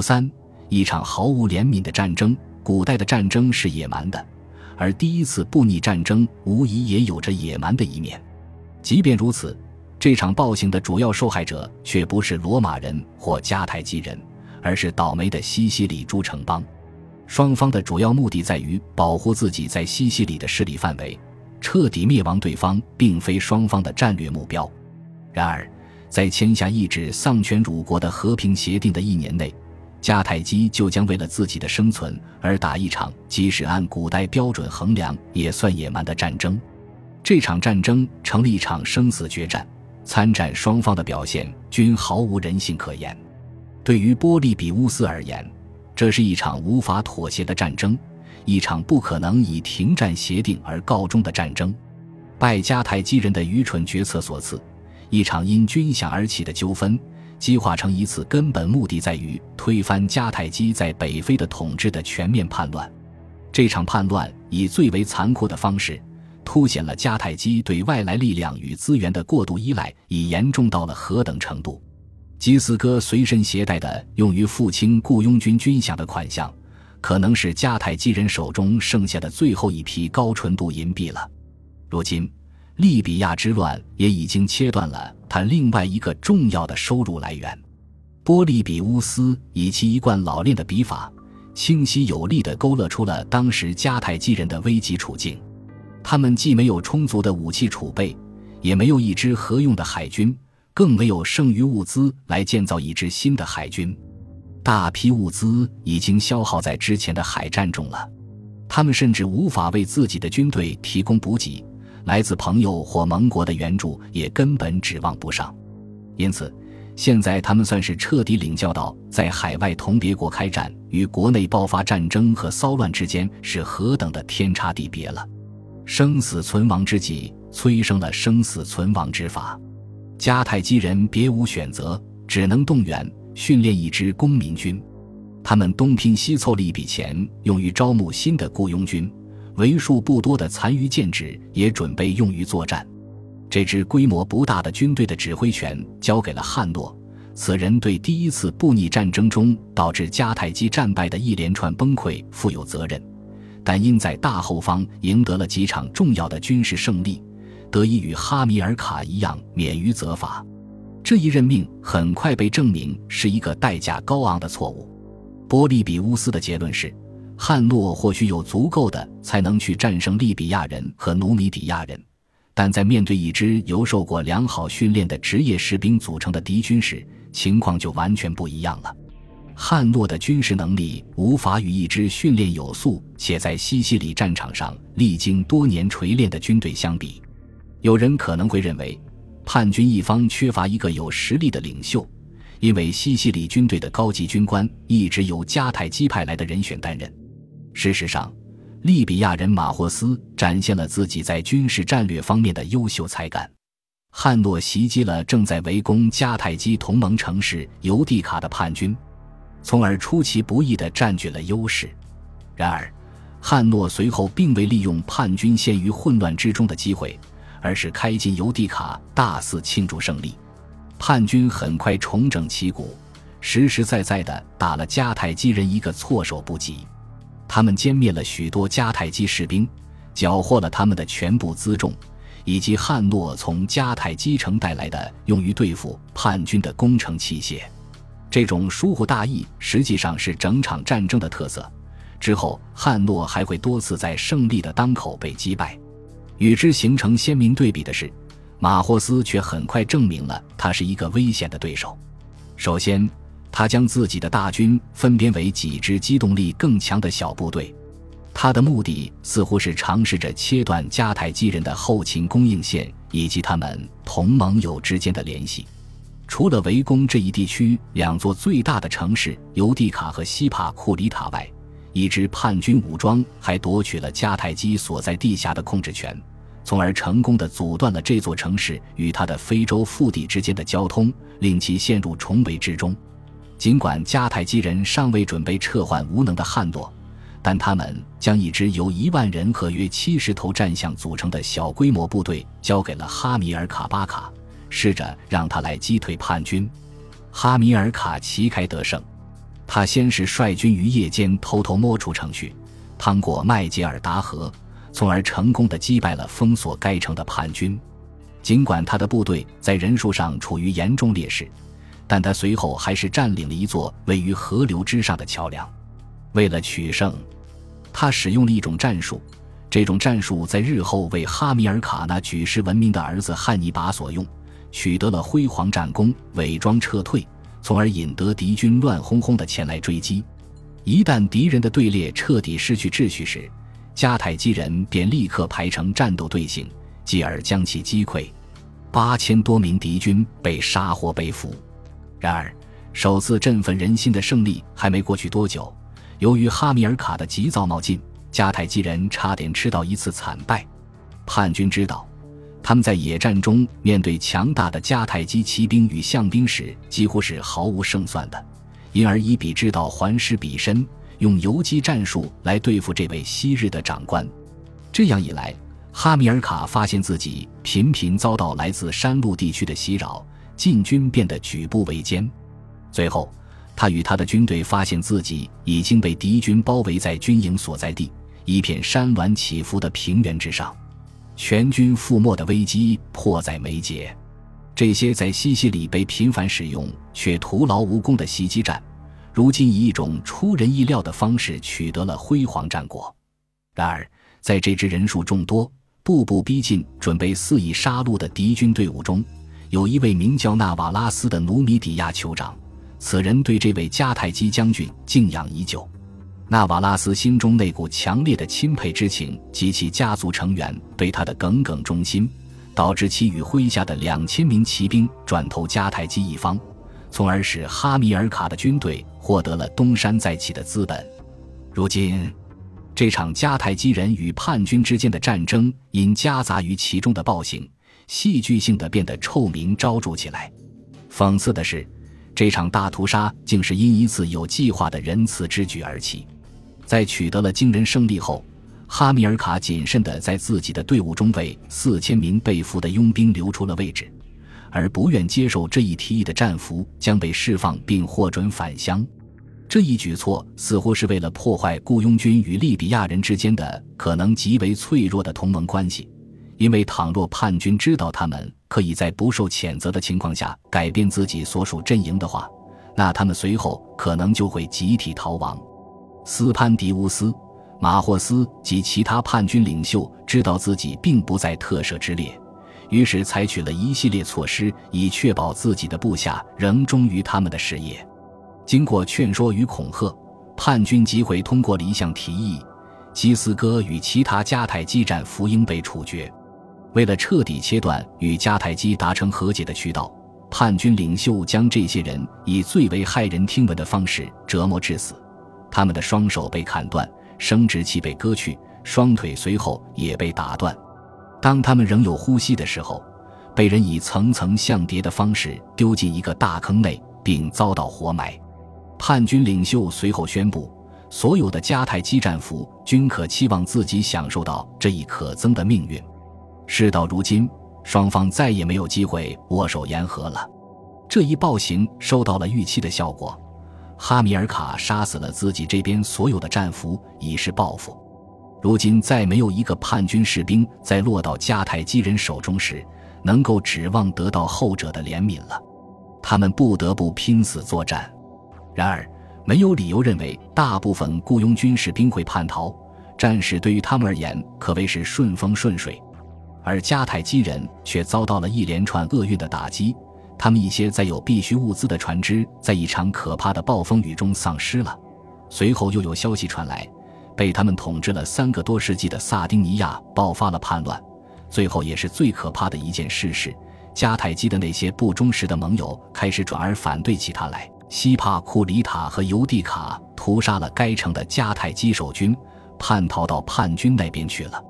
三，一场毫无怜悯的战争。古代的战争是野蛮的，而第一次布匿战争无疑也有着野蛮的一面。即便如此，这场暴行的主要受害者却不是罗马人或迦太基人，而是倒霉的西西里诸城邦。双方的主要目的在于保护自己在西西里的势力范围，彻底灭亡对方，并非双方的战略目标。然而，在签下一纸丧权辱国的和平协定的一年内。迦太基就将为了自己的生存而打一场即使按古代标准衡量也算野蛮的战争，这场战争成了一场生死决战，参战双方的表现均毫无人性可言。对于波利比乌斯而言，这是一场无法妥协的战争，一场不可能以停战协定而告终的战争。拜迦太基人的愚蠢决策所赐，一场因军饷而起的纠纷。激化成一次根本目的在于推翻迦太基在北非的统治的全面叛乱。这场叛乱以最为残酷的方式，凸显了迦太基对外来力量与资源的过度依赖已严重到了何等程度。基斯哥随身携带的用于付清雇佣军军饷的款项，可能是迦太基人手中剩下的最后一批高纯度银币了。如今。利比亚之乱也已经切断了他另外一个重要的收入来源。波利比乌斯以其一贯老练的笔法，清晰有力地勾勒出了当时迦太基人的危急处境。他们既没有充足的武器储备，也没有一支合用的海军，更没有剩余物资来建造一支新的海军。大批物资已经消耗在之前的海战中了，他们甚至无法为自己的军队提供补给。来自朋友或盟国的援助也根本指望不上，因此，现在他们算是彻底领教到在海外同别国开战与国内爆发战争和骚乱之间是何等的天差地别了。生死存亡之际，催生了生死存亡之法。迦太基人别无选择，只能动员训练一支公民军。他们东拼西凑了一笔钱，用于招募新的雇佣军。为数不多的残余剑指也准备用于作战。这支规模不大的军队的指挥权交给了汉诺，此人对第一次布匿战争中导致迦太基战败的一连串崩溃负有责任，但因在大后方赢得了几场重要的军事胜利，得以与哈米尔卡一样免于责罚。这一任命很快被证明是一个代价高昂的错误。波利比乌斯的结论是。汉诺或许有足够的才能去战胜利比亚人和努米底亚人，但在面对一支由受过良好训练的职业士兵组成的敌军时，情况就完全不一样了。汉诺的军事能力无法与一支训练有素且在西西里战场上历经多年锤炼的军队相比。有人可能会认为，叛军一方缺乏一个有实力的领袖，因为西西里军队的高级军官一直由迦太基派来的人选担任。事实上，利比亚人马霍斯展现了自己在军事战略方面的优秀才干。汉诺袭击了正在围攻迦太基同盟城市尤地卡的叛军，从而出其不意地占据了优势。然而，汉诺随后并未利用叛军陷于混乱之中的机会，而是开进尤地卡，大肆庆祝胜利。叛军很快重整旗鼓，实实在在地打了迦太基人一个措手不及。他们歼灭了许多迦太基士兵，缴获了他们的全部辎重，以及汉诺从迦太基城带来的用于对付叛军的工程器械。这种疏忽大意实际上是整场战争的特色。之后，汉诺还会多次在胜利的当口被击败。与之形成鲜明对比的是，马霍斯却很快证明了他是一个危险的对手。首先，他将自己的大军分编为几支机动力更强的小部队，他的目的似乎是尝试着切断迦太基人的后勤供应线以及他们同盟友之间的联系。除了围攻这一地区两座最大的城市尤地卡和西帕库里塔外，一支叛军武装还夺取了迦太基所在地下的控制权，从而成功的阻断了这座城市与他的非洲腹地之间的交通，令其陷入重围之中。尽管迦太基人尚未准备撤换无能的汉诺，但他们将一支由一万人和约七十头战象组成的小规模部队交给了哈米尔卡巴卡，试着让他来击退叛军。哈米尔卡旗开得胜，他先是率军于夜间偷偷摸出城去，趟过麦杰尔达河，从而成功的击败了封锁该城的叛军。尽管他的部队在人数上处于严重劣势，但他随后还是占领了一座位于河流之上的桥梁。为了取胜，他使用了一种战术，这种战术在日后为哈米尔卡那举世闻名的儿子汉尼拔所用，取得了辉煌战功，伪装撤退。从而引得敌军乱哄哄的前来追击。一旦敌人的队列彻底失去秩序时，迦太基人便立刻排成战斗队形，继而将其击溃。八千多名敌军被杀或被俘。然而，首次振奋人心的胜利还没过去多久，由于哈米尔卡的急躁冒进，迦太基人差点吃到一次惨败。叛军知道。他们在野战中面对强大的迦太基骑兵与象兵时，几乎是毫无胜算的，因而以彼之道还施彼身，用游击战术来对付这位昔日的长官。这样一来，哈米尔卡发现自己频频遭到来自山路地区的袭扰，进军变得举步维艰。最后，他与他的军队发现自己已经被敌军包围在军营所在地一片山峦起伏的平原之上。全军覆没的危机迫在眉睫，这些在西西里被频繁使用却徒劳无功的袭击战，如今以一种出人意料的方式取得了辉煌战果。然而，在这支人数众多、步步逼近、准备肆意杀戮的敌军队伍中，有一位名叫纳瓦拉斯的努米底亚酋长，此人对这位迦太基将军敬仰已久。纳瓦拉斯心中那股强烈的钦佩之情及其家族成员对他的耿耿忠心，导致其与麾下的两千名骑兵转投迦太基一方，从而使哈米尔卡的军队获得了东山再起的资本。如今，这场迦太基人与叛军之间的战争因夹杂于其中的暴行，戏剧性的变得臭名昭著起来。讽刺的是，这场大屠杀竟是因一次有计划的仁慈之举而起。在取得了惊人胜利后，哈米尔卡谨慎地在自己的队伍中为四千名被俘的佣兵留出了位置，而不愿接受这一提议的战俘将被释放并获准返乡。这一举措似乎是为了破坏雇佣军与利比亚人之间的可能极为脆弱的同盟关系，因为倘若叛军知道他们可以在不受谴责的情况下改变自己所属阵营的话，那他们随后可能就会集体逃亡。斯潘迪乌斯、马霍斯及其他叛军领袖知道自己并不在特赦之列，于是采取了一系列措施，以确保自己的部下仍忠于他们的事业。经过劝说与恐吓，叛军集会通过了一项提议：基斯哥与其他迦太基战俘应被处决。为了彻底切断与迦太基达成和解的渠道，叛军领袖将这些人以最为骇人听闻的方式折磨致死。他们的双手被砍断，生殖器被割去，双腿随后也被打断。当他们仍有呼吸的时候，被人以层层相叠的方式丢进一个大坑内，并遭到活埋。叛军领袖随后宣布，所有的迦太基战俘均可期望自己享受到这一可憎的命运。事到如今，双方再也没有机会握手言和了。这一暴行收到了预期的效果。哈米尔卡杀死了自己这边所有的战俘，以示报复。如今再没有一个叛军士兵在落到迦太基人手中时，能够指望得到后者的怜悯了。他们不得不拼死作战。然而，没有理由认为大部分雇佣军士兵会叛逃。战事对于他们而言可谓是顺风顺水，而迦太基人却遭到了一连串厄运的打击。他们一些载有必需物资的船只在一场可怕的暴风雨中丧失了。随后又有消息传来，被他们统治了三个多世纪的萨丁尼亚爆发了叛乱。最后也是最可怕的一件事是，迦太基的那些不忠实的盟友开始转而反对起他来。西帕库里塔和尤蒂卡屠杀了该城的迦太基守军，叛逃到叛军那边去了。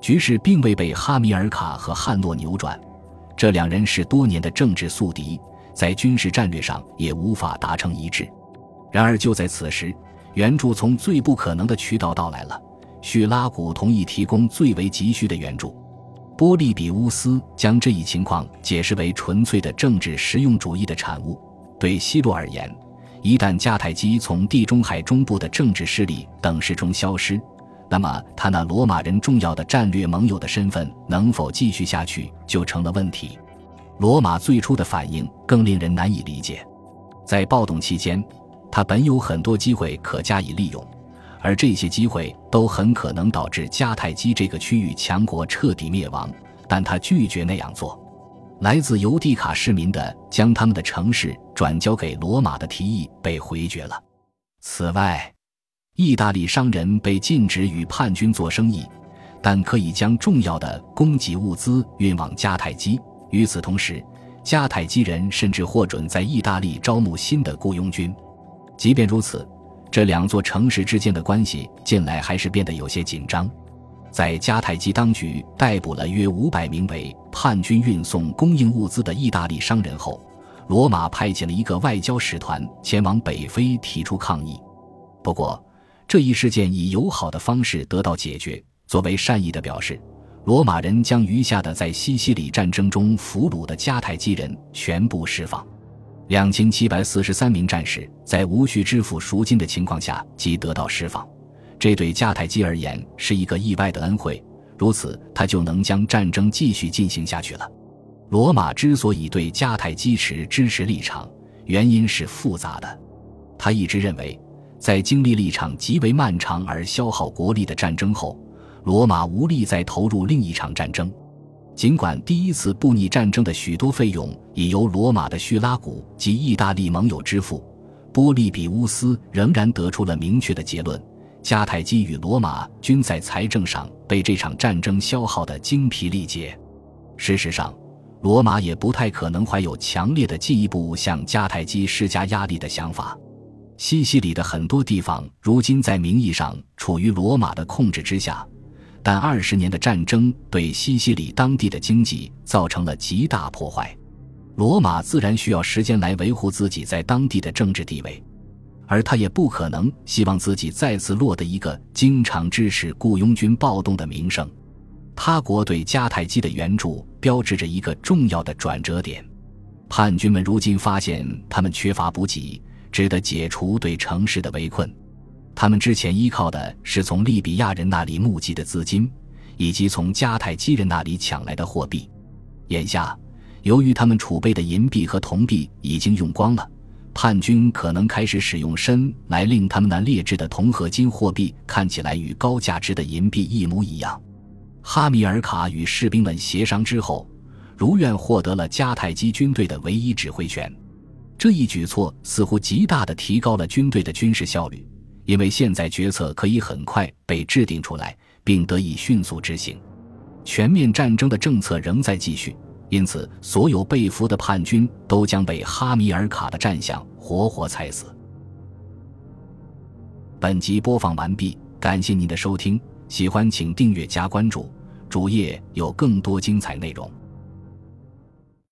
局势并未被哈米尔卡和汉诺扭转。这两人是多年的政治宿敌，在军事战略上也无法达成一致。然而就在此时，援助从最不可能的渠道到来了。叙拉古同意提供最为急需的援助。波利比乌斯将这一情况解释为纯粹的政治实用主义的产物。对希洛而言，一旦迦太基从地中海中部的政治势力等势中消失，那么他那罗马人重要的战略盟友的身份能否继续下去就成了问题。罗马最初的反应更令人难以理解。在暴动期间，他本有很多机会可加以利用，而这些机会都很可能导致迦太基这个区域强国彻底灭亡，但他拒绝那样做。来自尤地卡市民的将他们的城市转交给罗马的提议被回绝了。此外，意大利商人被禁止与叛军做生意，但可以将重要的供给物资运往迦太基。与此同时，迦太基人甚至获准在意大利招募新的雇佣军。即便如此，这两座城市之间的关系近来还是变得有些紧张。在迦太基当局逮捕了约五百名为叛军运送供应物资的意大利商人后，罗马派遣了一个外交使团前往北非提出抗议。不过，这一事件以友好的方式得到解决。作为善意的表示，罗马人将余下的在西西里战争中俘虏的迦太基人全部释放。两千七百四十三名战士在无需支付赎金的情况下即得到释放。这对迦太基而言是一个意外的恩惠，如此他就能将战争继续进行下去了。罗马之所以对迦太基持支持立场，原因是复杂的。他一直认为，在经历了一场极为漫长而消耗国力的战争后，罗马无力再投入另一场战争。尽管第一次布匿战争的许多费用已由罗马的叙拉古及意大利盟友支付，波利比乌斯仍然得出了明确的结论。迦太基与罗马均在财政上被这场战争消耗得精疲力竭。事实上，罗马也不太可能怀有强烈的进一步向迦太基施加压力的想法。西西里的很多地方如今在名义上处于罗马的控制之下，但二十年的战争对西西里当地的经济造成了极大破坏。罗马自然需要时间来维护自己在当地的政治地位。而他也不可能希望自己再次落得一个经常支持雇佣军暴动的名声。他国对迦太基的援助标志着一个重要的转折点。叛军们如今发现他们缺乏补给，只得解除对城市的围困。他们之前依靠的是从利比亚人那里募集的资金，以及从迦太基人那里抢来的货币。眼下，由于他们储备的银币和铜币已经用光了。叛军可能开始使用砷来令他们那劣质的铜合金货币看起来与高价值的银币一模一样。哈米尔卡与士兵们协商之后，如愿获得了迦太基军队的唯一指挥权。这一举措似乎极大地提高了军队的军事效率，因为现在决策可以很快被制定出来，并得以迅速执行。全面战争的政策仍在继续。因此，所有被俘的叛军都将被哈米尔卡的战象活活踩死。本集播放完毕，感谢您的收听，喜欢请订阅加关注，主页有更多精彩内容。